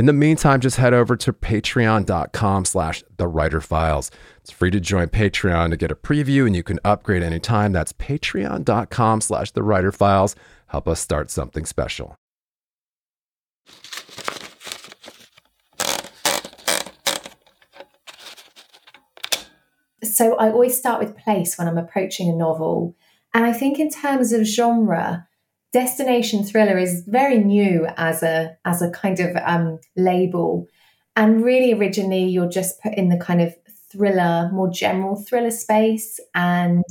In the meantime, just head over to patreon.com slash the writer files. It's free to join Patreon to get a preview and you can upgrade anytime. That's patreon.com slash the writer files. Help us start something special. So I always start with place when I'm approaching a novel. And I think in terms of genre, destination thriller is very new as a as a kind of um, label. And really originally you're just put in the kind of thriller more general thriller space. And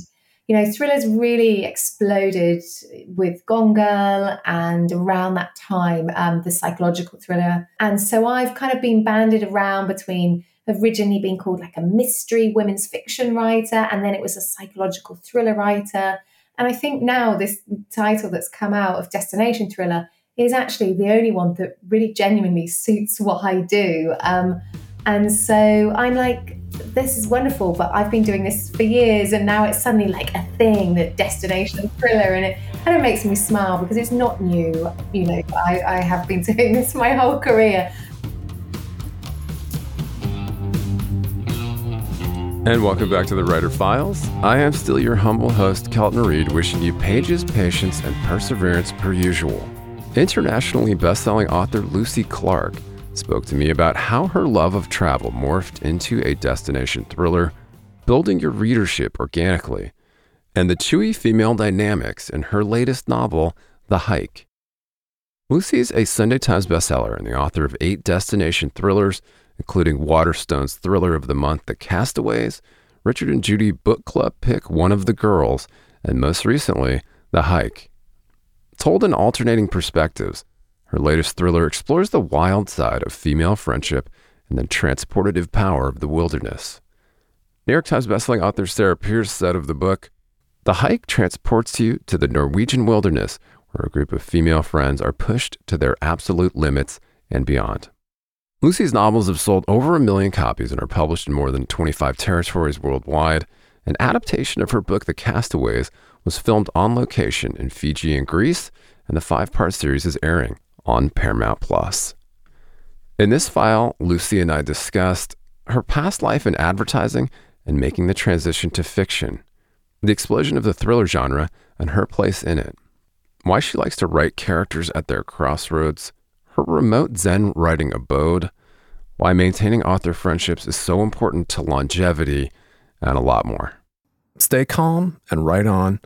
you know thrillers really exploded with gone girl and around that time um, the psychological thriller. And so i've kind of been banded around between originally being called like a mystery women's fiction writer and then it was a psychological thriller writer and I think now this title that's come out of Destination Thriller is actually the only one that really genuinely suits what I do. Um, and so I'm like, this is wonderful, but I've been doing this for years, and now it's suddenly like a thing, the destination thriller, and it kind of makes me smile because it's not new. You know, I, I have been doing this my whole career. And welcome back to the Writer Files. I am still your humble host, Kelton Reid, wishing you pages, patience, and perseverance per usual. Internationally best-selling author Lucy Clarke spoke to me about how her love of travel morphed into a destination thriller, building your readership organically, and the chewy female dynamics in her latest novel, The Hike. Lucy is a Sunday Times bestseller and the author of eight destination thrillers including Waterstones thriller of the month, The Castaways, Richard and Judy Book Club pick One of the Girls, and most recently, The Hike. Told in alternating perspectives, her latest thriller explores the wild side of female friendship and the transportative power of the wilderness. New York Times bestselling author Sarah Pearse said of the book, The hike transports you to the Norwegian wilderness, where a group of female friends are pushed to their absolute limits and beyond. Lucy's novels have sold over a million copies and are published in more than 25 territories worldwide. An adaptation of her book, The Castaways, was filmed on location in Fiji and Greece, and the five part series is airing on Paramount Plus. In this file, Lucy and I discussed her past life in advertising and making the transition to fiction, the explosion of the thriller genre and her place in it, why she likes to write characters at their crossroads, her remote Zen writing abode, why maintaining author friendships is so important to longevity, and a lot more. Stay calm and write on.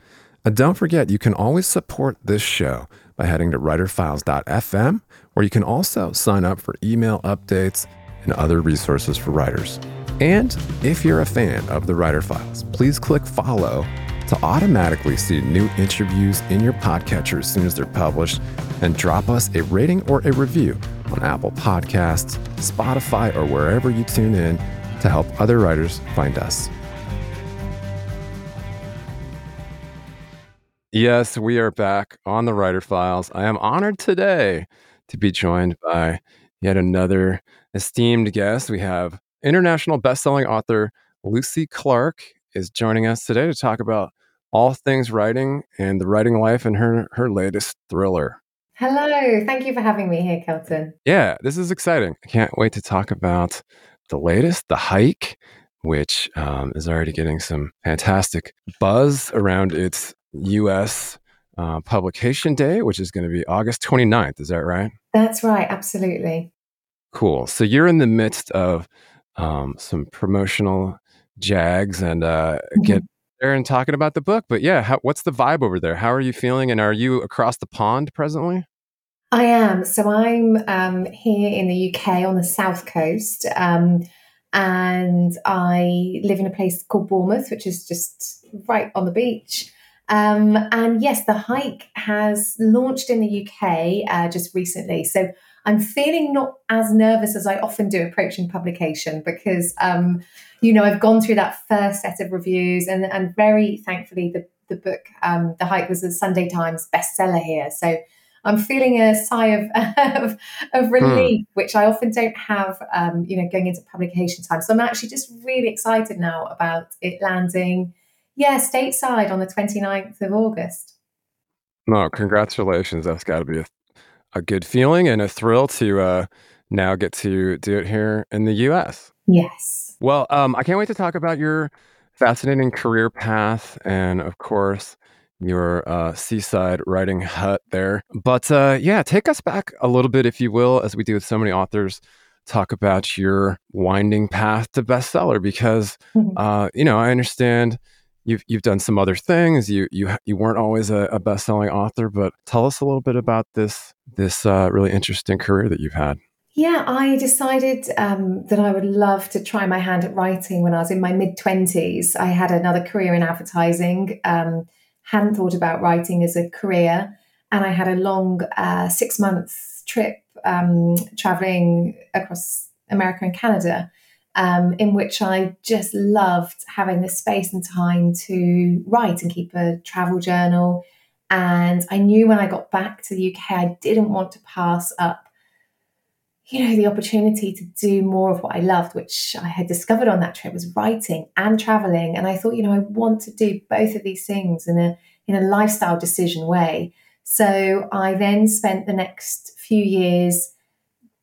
And don't forget, you can always support this show by heading to writerfiles.fm, where you can also sign up for email updates and other resources for writers. And if you're a fan of the Writer Files, please click follow to automatically see new interviews in your podcatcher as soon as they're published and drop us a rating or a review on Apple Podcasts, Spotify, or wherever you tune in to help other writers find us. Yes, we are back on the Writer Files. I am honored today to be joined by yet another esteemed guest. We have international best-selling author Lucy Clarke is joining us today to talk about all things writing and the writing life and her her latest thriller. Hello, thank you for having me here, Kelton. Yeah, this is exciting. I can't wait to talk about the latest, The Hike, which um, is already getting some fantastic buzz around its US uh, publication day, which is going to be August 29th. Is that right? That's right, absolutely. Cool. So you're in the midst of um, some promotional jags and uh, mm-hmm. get there and talking about the book. But yeah, how, what's the vibe over there? How are you feeling? And are you across the pond presently? I am. So I'm um, here in the UK on the south coast. Um, and I live in a place called Bournemouth, which is just right on the beach. Um, and yes, the hike has launched in the UK uh, just recently. So I'm feeling not as nervous as I often do approaching publication because, um, you know, I've gone through that first set of reviews and, and very thankfully the, the book, um, The Hike, was a Sunday Times bestseller here. So I'm feeling a sigh of, of, of relief, hmm. which I often don't have, um, you know, going into publication time. So I'm actually just really excited now about it landing, yeah, stateside on the 29th of August. No, congratulations. That's got to be a, a good feeling and a thrill to uh, now get to do it here in the US. Yes. Well, um, I can't wait to talk about your fascinating career path and, of course, your uh, seaside writing hut there. But uh, yeah, take us back a little bit, if you will, as we do with so many authors. Talk about your winding path to bestseller because mm-hmm. uh, you know I understand you've you've done some other things. You you you weren't always a, a best-selling author, but tell us a little bit about this this uh, really interesting career that you've had. Yeah, I decided um, that I would love to try my hand at writing when I was in my mid twenties. I had another career in advertising. Um, hadn't thought about writing as a career. And I had a long uh, six month trip um, traveling across America and Canada, um, in which I just loved having the space and time to write and keep a travel journal. And I knew when I got back to the UK, I didn't want to pass up you know, the opportunity to do more of what I loved, which I had discovered on that trip was writing and traveling. And I thought, you know, I want to do both of these things in a in a lifestyle decision way. So I then spent the next few years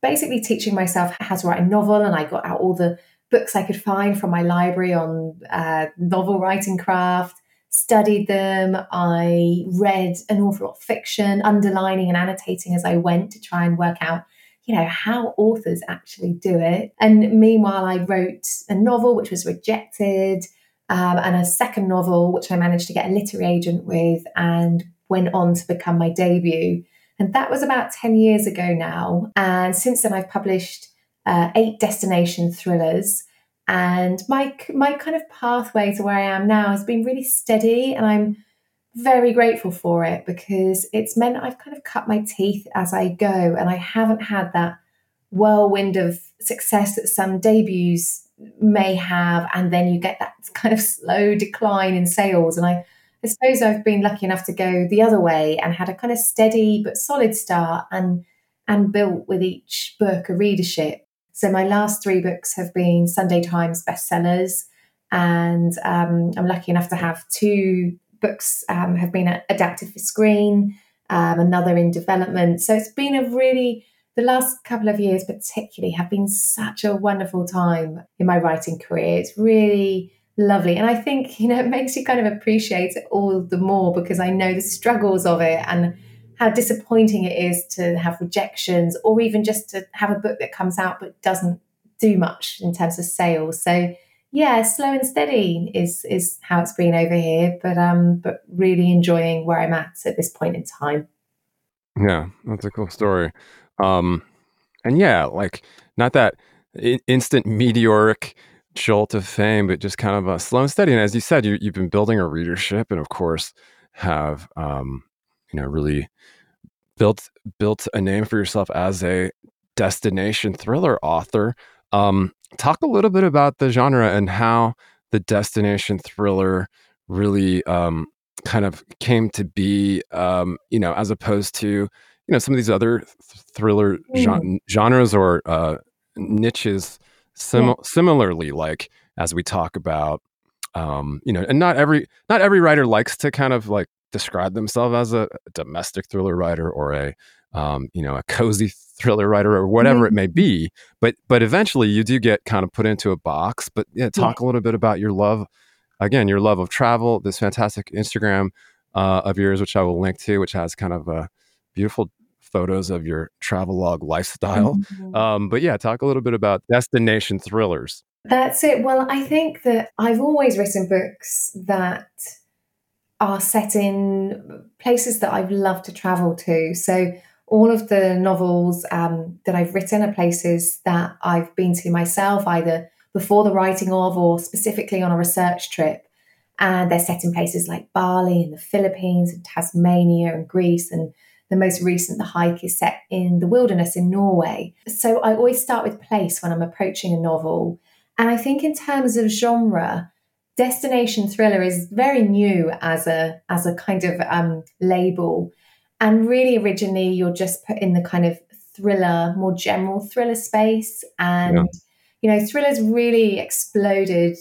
basically teaching myself how to write a novel, and I got out all the books I could find from my library on uh, novel writing craft. Studied them. I read an awful lot of fiction, underlining and annotating as I went to try and work out you know, how authors actually do it. And meanwhile, I wrote a novel which was rejected, um, and a second novel which I managed to get a literary agent with and went on to become my debut. And that was about 10 years ago now. And since then, I've published uh, eight destination thrillers. And my, my kind of pathway to where I am now has been really steady. And I'm very grateful for it because it's meant I've kind of cut my teeth as I go and I haven't had that whirlwind of success that some debuts may have and then you get that kind of slow decline in sales and I I suppose I've been lucky enough to go the other way and had a kind of steady but solid start and and built with each book a readership. So my last three books have been Sunday Times bestsellers, and um, I'm lucky enough to have two books um, have been adapted for screen, um, another in development. So it's been a really, the last couple of years particularly have been such a wonderful time in my writing career. It's really lovely. And I think, you know, it makes you kind of appreciate it all the more because I know the struggles of it and how disappointing it is to have rejections or even just to have a book that comes out but doesn't do much in terms of sales. So yeah, slow and steady is is how it's been over here, but um, but really enjoying where I'm at at this point in time. Yeah, that's a cool story. Um, and yeah, like not that instant meteoric jolt of fame, but just kind of a slow and steady. And as you said, you, you've been building a readership, and of course, have um, you know really built built a name for yourself as a destination thriller author. Um, talk a little bit about the genre and how the destination thriller really um, kind of came to be, um, you know, as opposed to, you know, some of these other th- thriller mm. genres or uh, niches. Sim- yeah. Similarly, like as we talk about, um, you know, and not every not every writer likes to kind of like describe themselves as a domestic thriller writer or a um, you know, a cozy thriller writer or whatever mm-hmm. it may be. But but eventually you do get kind of put into a box. But yeah, talk yeah. a little bit about your love, again, your love of travel. This fantastic Instagram uh, of yours, which I will link to, which has kind of a beautiful photos of your travel log lifestyle. Mm-hmm. Um, but yeah, talk a little bit about destination thrillers. That's it. Well, I think that I've always written books that are set in places that I've loved to travel to. So all of the novels um, that I've written are places that I've been to myself, either before the writing of or specifically on a research trip. And they're set in places like Bali and the Philippines and Tasmania and Greece. And the most recent, The Hike, is set in the wilderness in Norway. So I always start with place when I'm approaching a novel. And I think in terms of genre, destination thriller is very new as a as a kind of um, label and really originally you're just put in the kind of thriller more general thriller space and yeah. You know thrillers really exploded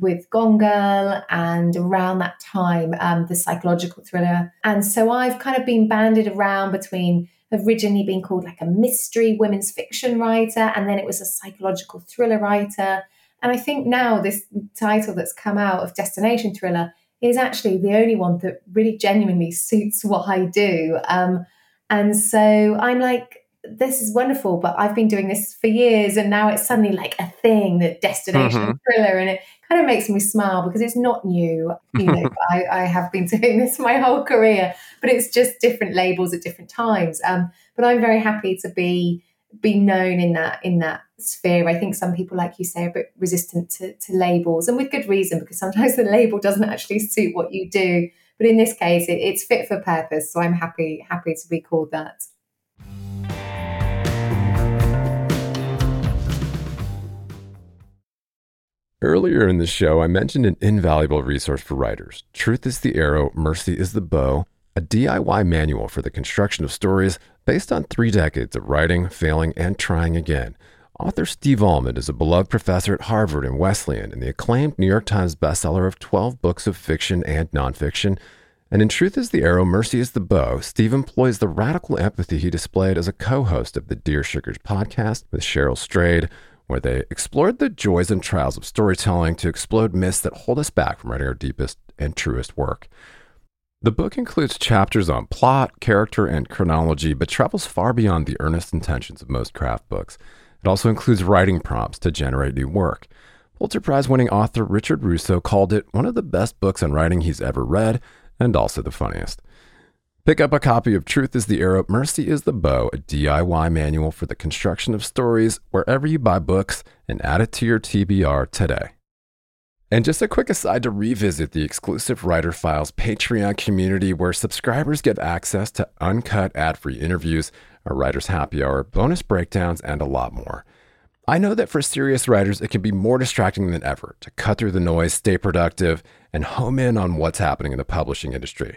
with gone girl and around that time um, the psychological thriller and so i've kind of been banded around between originally being called like a mystery women's fiction writer and then it was a psychological thriller writer and I think now this title that's come out of Destination Thriller is actually the only one that really genuinely suits what I do. Um, and so I'm like, this is wonderful, but I've been doing this for years, and now it's suddenly like a thing, the destination mm-hmm. thriller, and it kind of makes me smile because it's not new. You know, I, I, have been doing this my whole career, but it's just different labels at different times. Um, but I'm very happy to be be known in that in that sphere. I think some people, like you say, are a bit resistant to, to labels, and with good reason, because sometimes the label doesn't actually suit what you do. But in this case, it, it's fit for purpose. So I'm happy happy to be called that. Earlier in the show, I mentioned an invaluable resource for writers. Truth is the arrow, mercy is the bow, a DIY manual for the construction of stories based on three decades of writing, failing, and trying again. Author Steve Almond is a beloved professor at Harvard and Wesleyan and the acclaimed New York Times bestseller of 12 books of fiction and nonfiction. And in Truth is the Arrow, Mercy is the Bow, Steve employs the radical empathy he displayed as a co host of the Dear Sugars podcast with Cheryl Strayed, where they explored the joys and trials of storytelling to explode myths that hold us back from writing our deepest and truest work. The book includes chapters on plot, character, and chronology, but travels far beyond the earnest intentions of most craft books. It also includes writing prompts to generate new work. Pulitzer Prize winning author Richard Russo called it one of the best books on writing he's ever read, and also the funniest. Pick up a copy of Truth is the Arrow, Mercy is the Bow, a DIY manual for the construction of stories, wherever you buy books, and add it to your TBR today. And just a quick aside to revisit the exclusive Writer Files Patreon community where subscribers get access to uncut ad free interviews, a writer's happy hour, bonus breakdowns, and a lot more. I know that for serious writers, it can be more distracting than ever to cut through the noise, stay productive, and home in on what's happening in the publishing industry.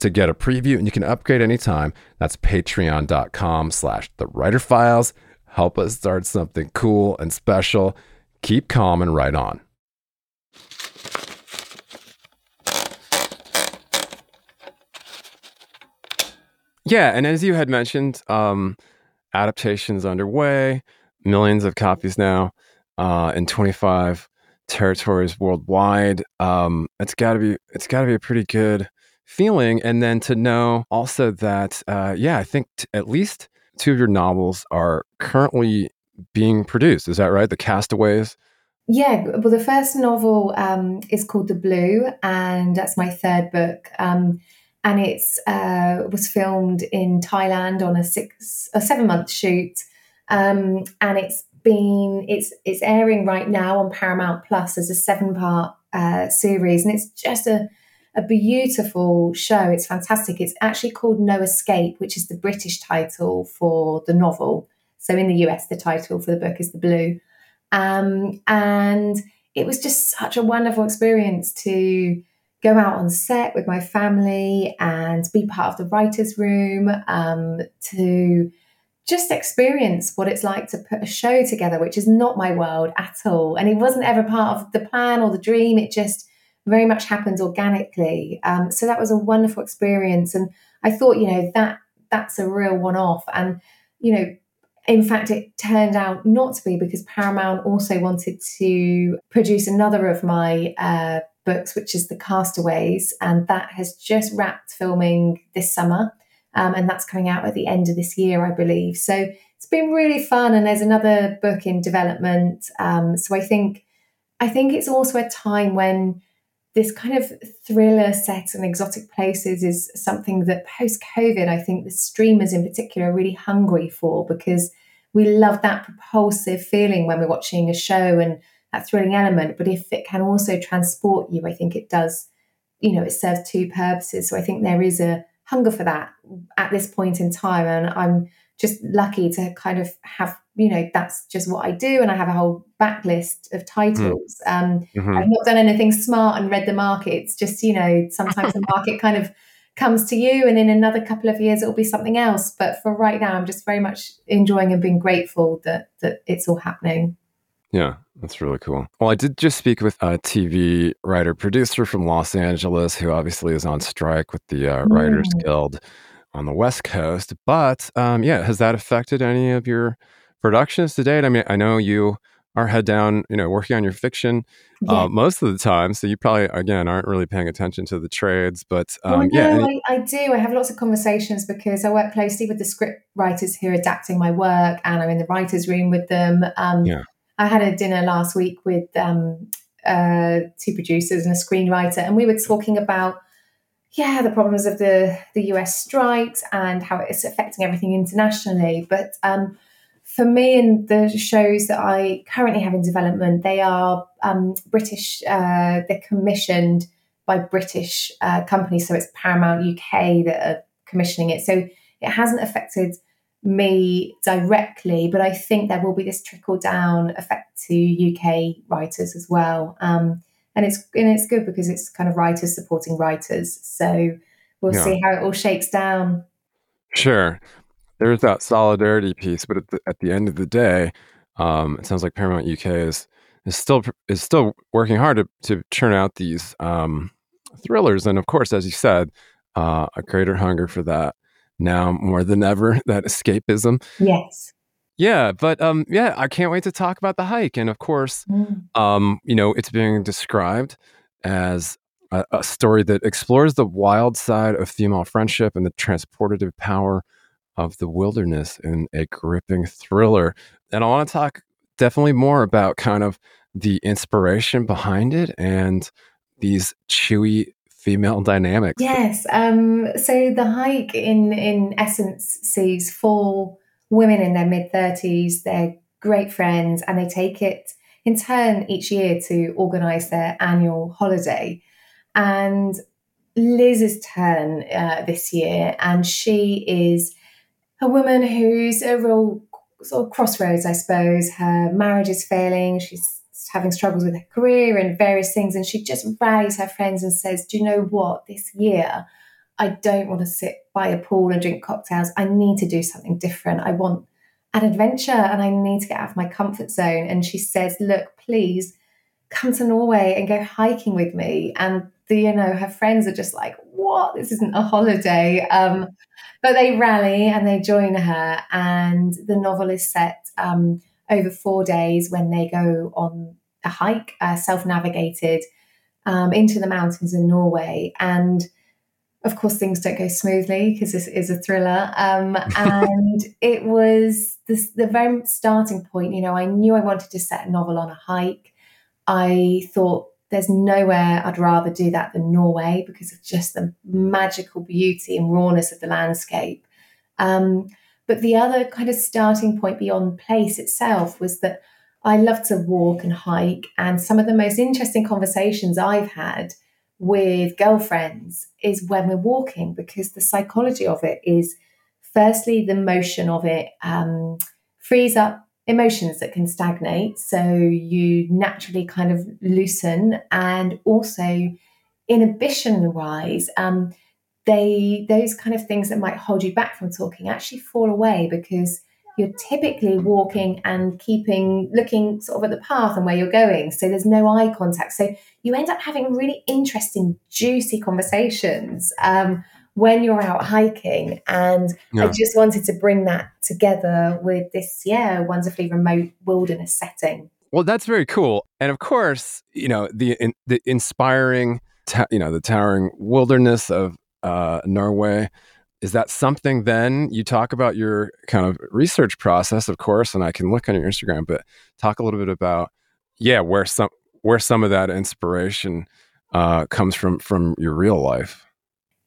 to get a preview and you can upgrade anytime. That's patreon.com slash the writer files help us start something cool and special. Keep calm and write on. Yeah, and as you had mentioned, um, adaptations underway, millions of copies now uh, in 25 territories worldwide. Um, it's got to be it's got to be a pretty good feeling, and then to know also that uh, yeah, I think t- at least two of your novels are currently being produced. Is that right? The Castaways? Yeah, well, the first novel um, is called The Blue, and that's my third book. Um, and it's uh, was filmed in Thailand on a six, a seven month shoot, um, and it's been it's it's airing right now on Paramount Plus as a seven part uh, series, and it's just a a beautiful show. It's fantastic. It's actually called No Escape, which is the British title for the novel. So in the US, the title for the book is The Blue. Um, and it was just such a wonderful experience to go out on set with my family and be part of the writer's room, um, to just experience what it's like to put a show together, which is not my world at all. And it wasn't ever part of the plan or the dream. It just very much happens organically. Um, so that was a wonderful experience. And I thought, you know, that that's a real one off. And, you know, in fact, it turned out not to be because Paramount also wanted to produce another of my uh, books, which is The Castaways. And that has just wrapped filming this summer. Um, and that's coming out at the end of this year, I believe. So it's been really fun, and there's another book in development. Um, so I think, I think it's also a time when this kind of thriller set and exotic places is something that post COVID, I think the streamers in particular are really hungry for because we love that propulsive feeling when we're watching a show and that thrilling element. But if it can also transport you, I think it does, you know, it serves two purposes. So I think there is a hunger for that at this point in time. And I'm just lucky to kind of have, you know, that's just what I do. And I have a whole backlist of titles. Mm. Um, mm-hmm. I've not done anything smart and read the market. It's just, you know, sometimes the market kind of comes to you and in another couple of years it'll be something else. But for right now, I'm just very much enjoying and being grateful that that it's all happening. Yeah, that's really cool. Well, I did just speak with a TV writer producer from Los Angeles who obviously is on strike with the uh, Writers mm. Guild on the West Coast. But um, yeah, has that affected any of your productions to date? I mean, I know you are head down, you know, working on your fiction uh, yeah. uh, most of the time. So you probably, again, aren't really paying attention to the trades. But um, well, yeah, any- I, I, do. I have lots of conversations because I work closely with the script writers who are adapting my work, and I'm in the writers' room with them. Um, yeah. I had a dinner last week with um, uh, two producers and a screenwriter, and we were talking about yeah the problems of the the US strikes and how it's affecting everything internationally. But um, for me and the shows that I currently have in development, they are um, British. Uh, they're commissioned by British uh, companies, so it's Paramount UK that are commissioning it. So it hasn't affected me directly, but I think there will be this trickle down effect to UK writers as well. Um, and it's and it's good because it's kind of writers supporting writers. So we'll yeah. see how it all shakes down. Sure, there's that solidarity piece, but at the, at the end of the day, um, it sounds like Paramount UK is is still is still working hard to, to churn out these um, thrillers, and of course, as you said, uh, a greater hunger for that now more than ever that escapism. Yes. Yeah but um yeah i can't wait to talk about the hike. And of course mm. um you know it's being described as a, a, story that explores the wild side of female friendship and the transportative power of the wilderness in a gripping thriller and i want to talk definitely more about kind of the inspiration behind it and these chewy female dynamics. Yes. Um, so the hike, in in essence, sees four women in their mid thirties. They're great friends, and they take it in turn each year to organise their annual holiday. And Liz's turn uh, this year, and she is a woman who's a real sort of crossroads, I suppose. Her marriage is failing. She's having struggles with her career and various things. And she just rallies her friends and says, Do you know what? This year, I don't want to sit by a pool and drink cocktails. I need to do something different. I want an adventure and I need to get out of my comfort zone. And she says, Look, please come to Norway and go hiking with me. And the, you know, her friends are just like, What? This isn't a holiday. Um, but they rally and they join her. And the novel is set um, over four days when they go on a hike, uh, self navigated um, into the mountains in Norway. And of course, things don't go smoothly because this is a thriller. Um, and it was this, the very starting point. You know, I knew I wanted to set a novel on a hike. I thought there's nowhere I'd rather do that than Norway because of just the magical beauty and rawness of the landscape. Um, but the other kind of starting point beyond place itself was that I love to walk and hike. And some of the most interesting conversations I've had with girlfriends is when we're walking, because the psychology of it is firstly, the motion of it um, frees up emotions that can stagnate. So you naturally kind of loosen, and also inhibition wise, um, they those kind of things that might hold you back from talking actually fall away because you're typically walking and keeping looking sort of at the path and where you're going. So there's no eye contact. So you end up having really interesting, juicy conversations um, when you're out hiking. And yeah. I just wanted to bring that together with this, yeah, wonderfully remote wilderness setting. Well, that's very cool. And of course, you know, the, in, the inspiring, ta- you know, the towering wilderness of uh, Norway is that something then you talk about your kind of research process of course and i can look on your instagram but talk a little bit about yeah where some where some of that inspiration uh, comes from from your real life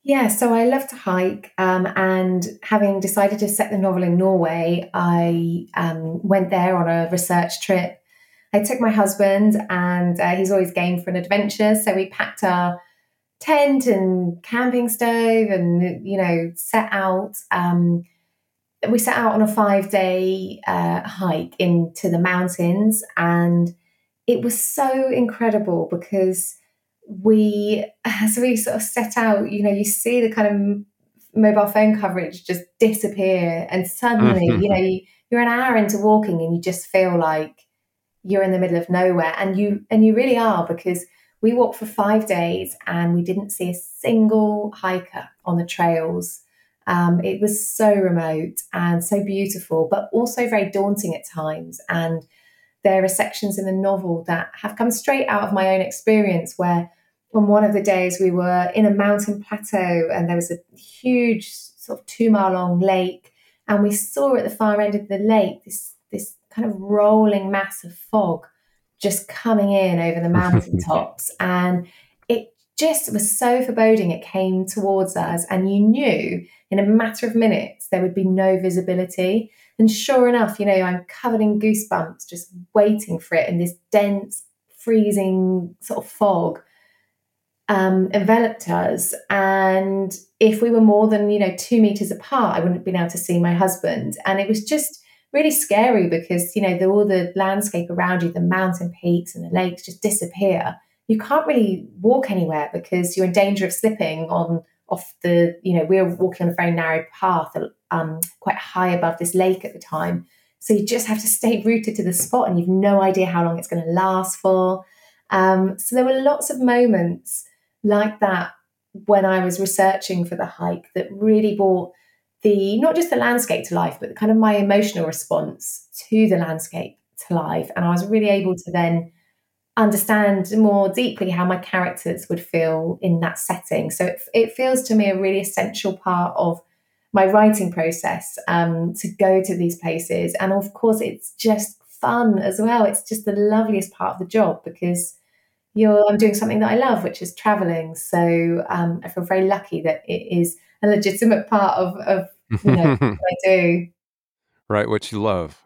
yeah so i love to hike um, and having decided to set the novel in norway i um, went there on a research trip. I took my husband and uh, he's always game for an adventure so we packed our tent and camping stove and you know set out um, we set out on a five day uh, hike into the mountains and it was so incredible because we as we sort of set out you know you see the kind of mobile phone coverage just disappear and suddenly you know you, you're an hour into walking and you just feel like you're in the middle of nowhere and you and you really are because we walked for five days and we didn't see a single hiker on the trails. Um, it was so remote and so beautiful, but also very daunting at times. And there are sections in the novel that have come straight out of my own experience where on one of the days we were in a mountain plateau and there was a huge sort of two mile long lake and we saw at the far end of the lake this this kind of rolling mass of fog just coming in over the mountaintops. and it just was so foreboding. It came towards us, and you knew in a matter of minutes there would be no visibility. And sure enough, you know, I'm covered in goosebumps just waiting for it in this dense, freezing sort of fog. Um, enveloped us. And if we were more than, you know, two meters apart, I wouldn't have been able to see my husband. And it was just really scary because you know the, all the landscape around you the mountain peaks and the lakes just disappear you can't really walk anywhere because you're in danger of slipping on off the you know we were walking on a very narrow path um, quite high above this lake at the time so you just have to stay rooted to the spot and you've no idea how long it's going to last for um, so there were lots of moments like that when i was researching for the hike that really brought the not just the landscape to life, but kind of my emotional response to the landscape to life. And I was really able to then understand more deeply how my characters would feel in that setting. So it, it feels to me a really essential part of my writing process um, to go to these places. And of course, it's just fun as well. It's just the loveliest part of the job because you're I'm doing something that I love, which is traveling. So um, I feel very lucky that it is a legitimate part of, of you know, what I do. Right, what you love.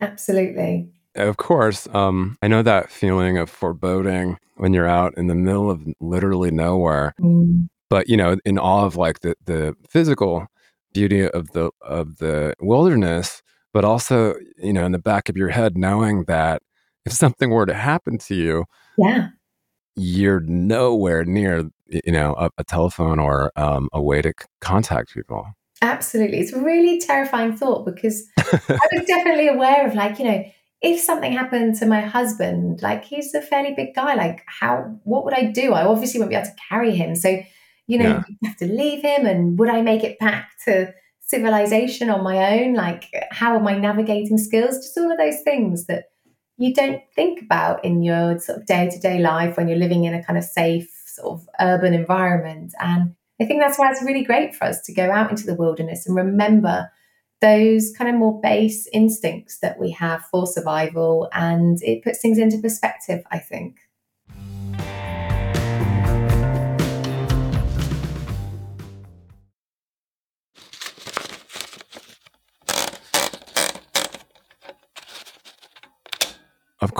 Absolutely. Of course, um, I know that feeling of foreboding when you're out in the middle of literally nowhere. Mm. But you know, in awe of like the the physical beauty of the of the wilderness, but also you know, in the back of your head, knowing that if something were to happen to you, yeah, you're nowhere near you know a, a telephone or um, a way to c- contact people. Absolutely. It's a really terrifying thought because i was definitely aware of like you know if something happened to my husband like he's a fairly big guy like how what would i do? I obviously won't be able to carry him. So you know yeah. you have to leave him and would i make it back to civilization on my own? Like how are my navigating skills? Just all of those things that you don't think about in your sort of day to day life when you're living in a kind of safe sort of urban environment. And I think that's why it's really great for us to go out into the wilderness and remember those kind of more base instincts that we have for survival. And it puts things into perspective, I think.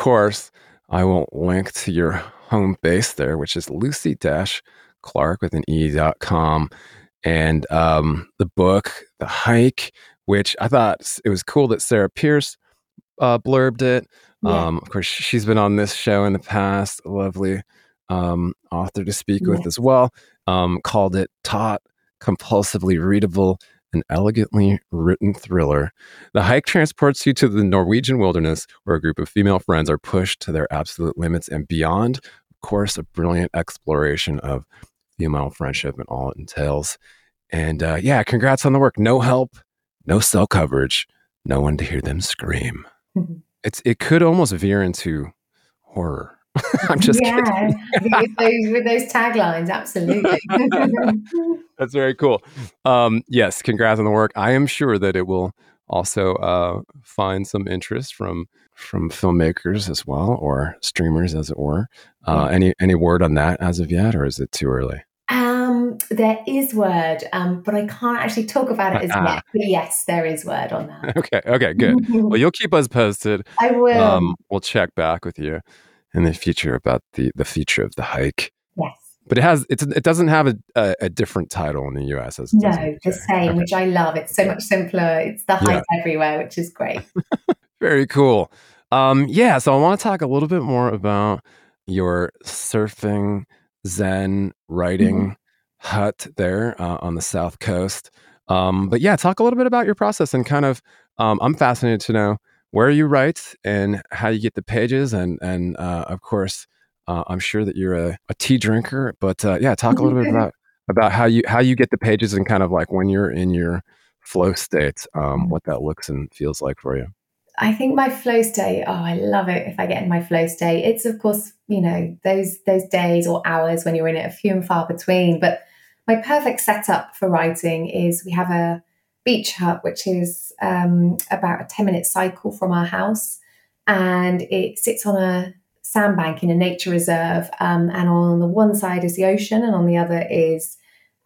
Course, I will link to your home base there, which is Lucy Dash Clark with an E.com. And um, the book, The Hike, which I thought it was cool that Sarah Pearse uh, blurbed it. Yeah. Um, of course, she's been on this show in the past, a lovely um, author to speak yeah. with as well. Um, called it Taut Compulsively Readable an elegantly written thriller. The hike transports you to the Norwegian wilderness where a group of female friends are pushed to their absolute limits and beyond. Of course, a brilliant exploration of female friendship and all it entails. And uh, yeah, congrats on the work. No help, no cell coverage, no one to hear them scream. Mm-hmm. It's it could almost veer into horror. I'm just yeah, with those with those taglines, absolutely. That's very cool. Um, yes, congrats on the work. I am sure that it will also uh, find some interest from from filmmakers as well, or streamers, as it were. Uh, yeah. Any any word on that as of yet, or is it too early? Um, there is word, um, but I can't actually talk about it as uh, yet. But yes, there is word on that. Okay, okay, good. well, you'll keep us posted. I will. Um, we'll check back with you in the future about the the feature of the hike. Yes. But it has it's, it doesn't have a, a, a different title in the US as no the same, okay. which I love. It's so much simpler. It's the hike yeah. everywhere, which is great. Very cool. Um, yeah, so I want to talk a little bit more about your surfing Zen writing mm-hmm. hut there uh, on the South Coast. Um, but yeah, talk a little bit about your process and kind of, um, I'm fascinated to know where you write and how you get the pages. And, and uh, of course, uh, I'm sure that you're a, a tea drinker, but uh, yeah, talk a little bit about, about how you, how you get the pages and kind of like when you're in your flow state, um, what that looks and feels like for you. I think my flow state, oh, I love it if I get in my flow state. It's of course, you know, those those days or hours when you're in it are few and far between. But my perfect setup for writing is we have a beach hut, which is um, about a 10 minute cycle from our house. And it sits on a sandbank in a nature reserve. Um, and on the one side is the ocean, and on the other is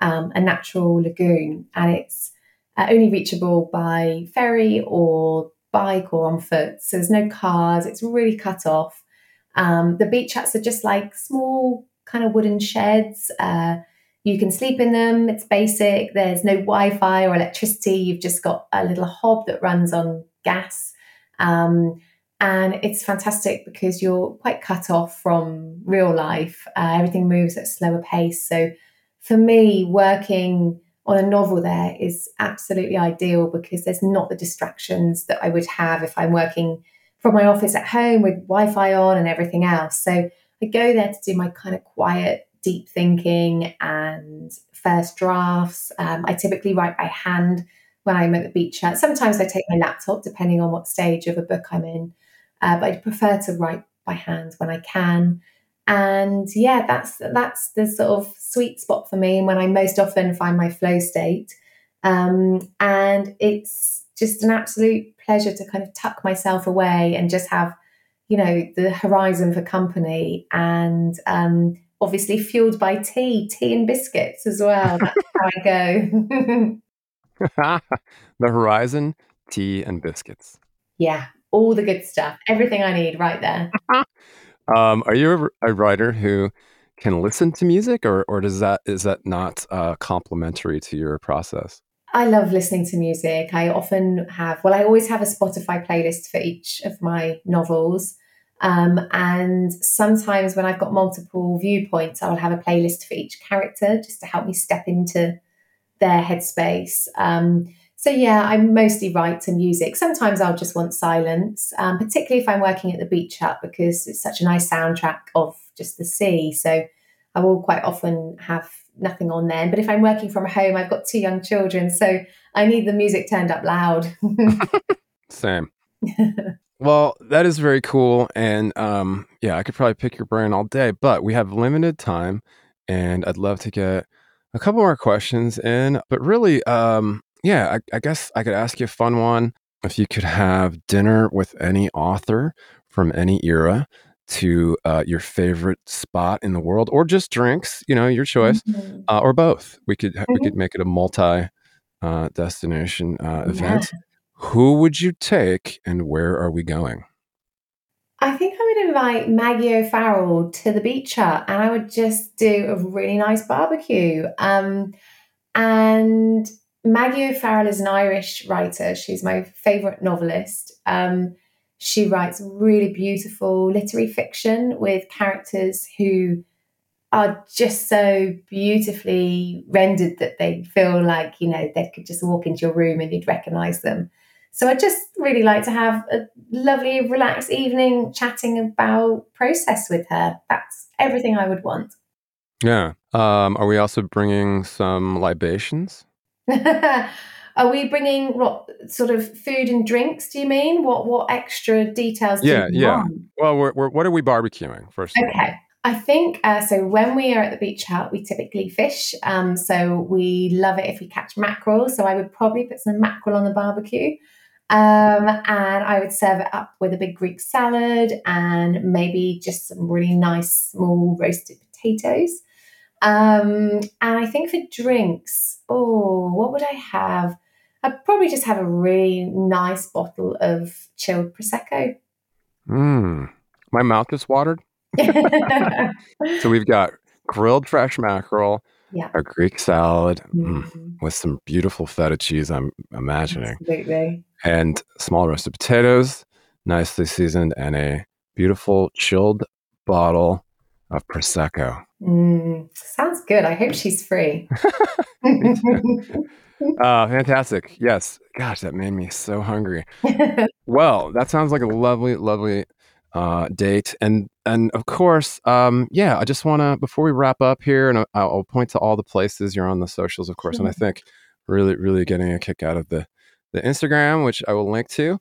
um, a natural lagoon. And it's uh, only reachable by ferry or bike or on foot. So there's no cars, it's really cut off. Um, the beach huts are just like small kind of wooden sheds. Uh, you can sleep in them, it's basic. There's no Wi Fi or electricity. You've just got a little hob that runs on gas. Um, and it's fantastic because you're quite cut off from real life. Uh, everything moves at a slower pace. So for me, working on a novel there is absolutely ideal because there's not the distractions that I would have if I'm working from my office at home with Wi Fi on and everything else. So I go there to do my kind of quiet, deep thinking and first drafts. Um, I typically write by hand when I'm at the beach. Sometimes I take my laptop, depending on what stage of a book I'm in, uh, but I prefer to write by hand when I can and yeah that's that's the sort of sweet spot for me and when i most often find my flow state um, and it's just an absolute pleasure to kind of tuck myself away and just have you know the horizon for company and um, obviously fueled by tea tea and biscuits as well that's how i go the horizon tea and biscuits yeah all the good stuff everything i need right there Um, are you a, a, writer who can listen to music, or or does that is that not uh, complementary to your process? I love listening to music. I often have, well, I always have a Spotify playlist for each of my novels. Um, and sometimes when I've got multiple viewpoints, I'll have a playlist for each character just to help me step into their headspace. Um, so yeah, I mostly write to music. Sometimes I'll just want silence, um, particularly if I'm working at the beach hut because it's such a nice soundtrack of just the sea. So I will quite often have nothing on then. But if I'm working from home, I've got two young children, so I need the music turned up loud. Same. well, that is very cool, and um, yeah, I could probably pick your brain all day, but we have limited time, and I'd love to get a couple more questions in. But really, um, yeah, I, I guess I could ask you a fun one. If you could have dinner with any author from any era to uh, your favorite spot in the world, or just drinks, you know, your choice, mm-hmm. uh, or both. We could mm-hmm. we could make it a multi uh, destination uh, event. Yeah. Who would you take, and where are we going? I think I would invite Maggie O'Farrell to the beach hut, and I would just do a really nice barbecue. Um, and Maggie O'Farrell is an Irish writer. She's my favourite novelist. Um, she writes really beautiful literary fiction with characters who are just so beautifully rendered that they feel like, you know, they could just walk into your room and you'd recognize them. So I just really like to have a lovely, relaxed evening chatting about process with her. That's everything I would want. Yeah. Um, are we also bringing some libations? are we bringing what sort of food and drinks? Do you mean what what extra details? Yeah, yeah. Want? Well, we're, we're, what are we barbecuing first? Okay. I think uh, so. When we are at the beach hut, we typically fish. Um, so we love it if we catch mackerel. So I would probably put some mackerel on the barbecue. Um, and I would serve it up with a big Greek salad and maybe just some really nice small roasted potatoes. Um, and I think for drinks, oh, what would I have? I'd probably just have a really nice bottle of chilled prosecco. Mmm, my mouth is watered. so we've got grilled fresh mackerel, yeah. a Greek salad mm. Mm, with some beautiful feta cheese. I'm imagining, absolutely, and small roasted potatoes, nicely seasoned, and a beautiful chilled bottle of prosecco. Mm, sounds good. I hope she's free. uh, fantastic. Yes. Gosh, that made me so hungry. well, that sounds like a lovely, lovely uh, date. And and of course, um, yeah, I just want to before we wrap up here, and I'll, I'll, point to all the places you're on the socials, of course. Sure. And I think really, really getting a kick out of the the Instagram, which I will link to.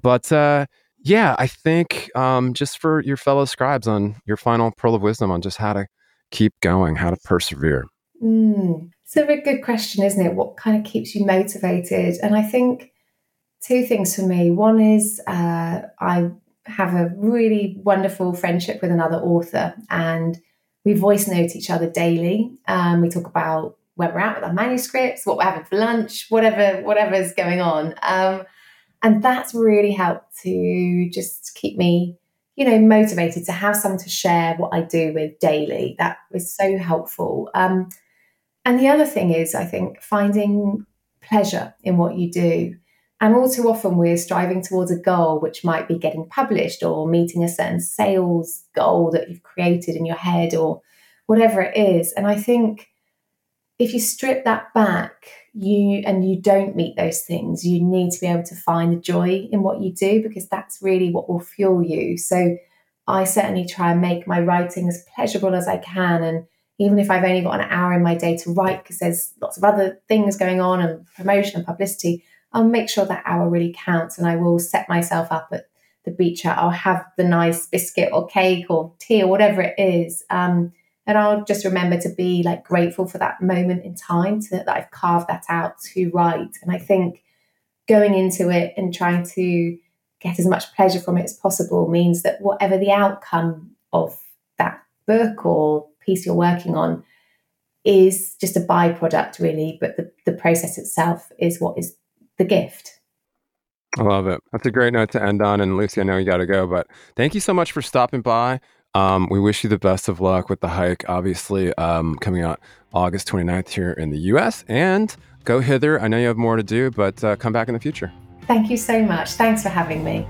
But uh, yeah, I think um, just for your fellow scribes on your final pearl of wisdom on just how to keep going, how to persevere. Mm. It's a very good question, isn't it? What kind of keeps you motivated? And I think two things for me. One is uh, I have a really wonderful friendship with another author, and we voice note each other daily. Um, we talk about where we're at with our manuscripts, what we're having for lunch, whatever whatever's going on. Um, and that's really helped to just keep me you know motivated to have someone to share what i do with daily that was so helpful um, and the other thing is i think finding pleasure in what you do and all too often we're striving towards a goal which might be getting published or meeting a certain sales goal that you've created in your head or whatever it is. And i think if you strip that back you and you don't meet those things you need to be able to find the joy in what you do because that's really what will fuel you. So i certainly try and make my writing as pleasurable as i can. And even if i've only got an hour in my day to write because there's lots of other things going on and promotion and publicity i'll make sure that hour really counts and i will set myself up at the beach i'll have the nice biscuit or cake or tea or whatever it is um, and I'll just remember to be like grateful for that moment in time to, that I've carved that out to write. And I think going into it and trying to get as much pleasure from it as possible means that whatever the outcome of that book or piece you're working on is just a byproduct, really, but the, the process itself is what is the gift. I love it. That's a great note to end on. And Lucy, I know you got to go, but thank you so much for stopping by. Um, we wish you the best of luck with the hike, obviously, um, coming out August 29th here in the US. And go hither. I know you have more to do, but uh, come back in the future. Thank you so much. Thanks for having me.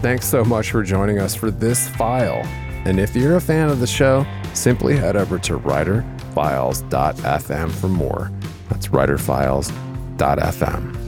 Thanks so much for joining us for this file. And if you're a fan of the show, simply head over to writerfiles.fm for more. That's writerfiles.fm.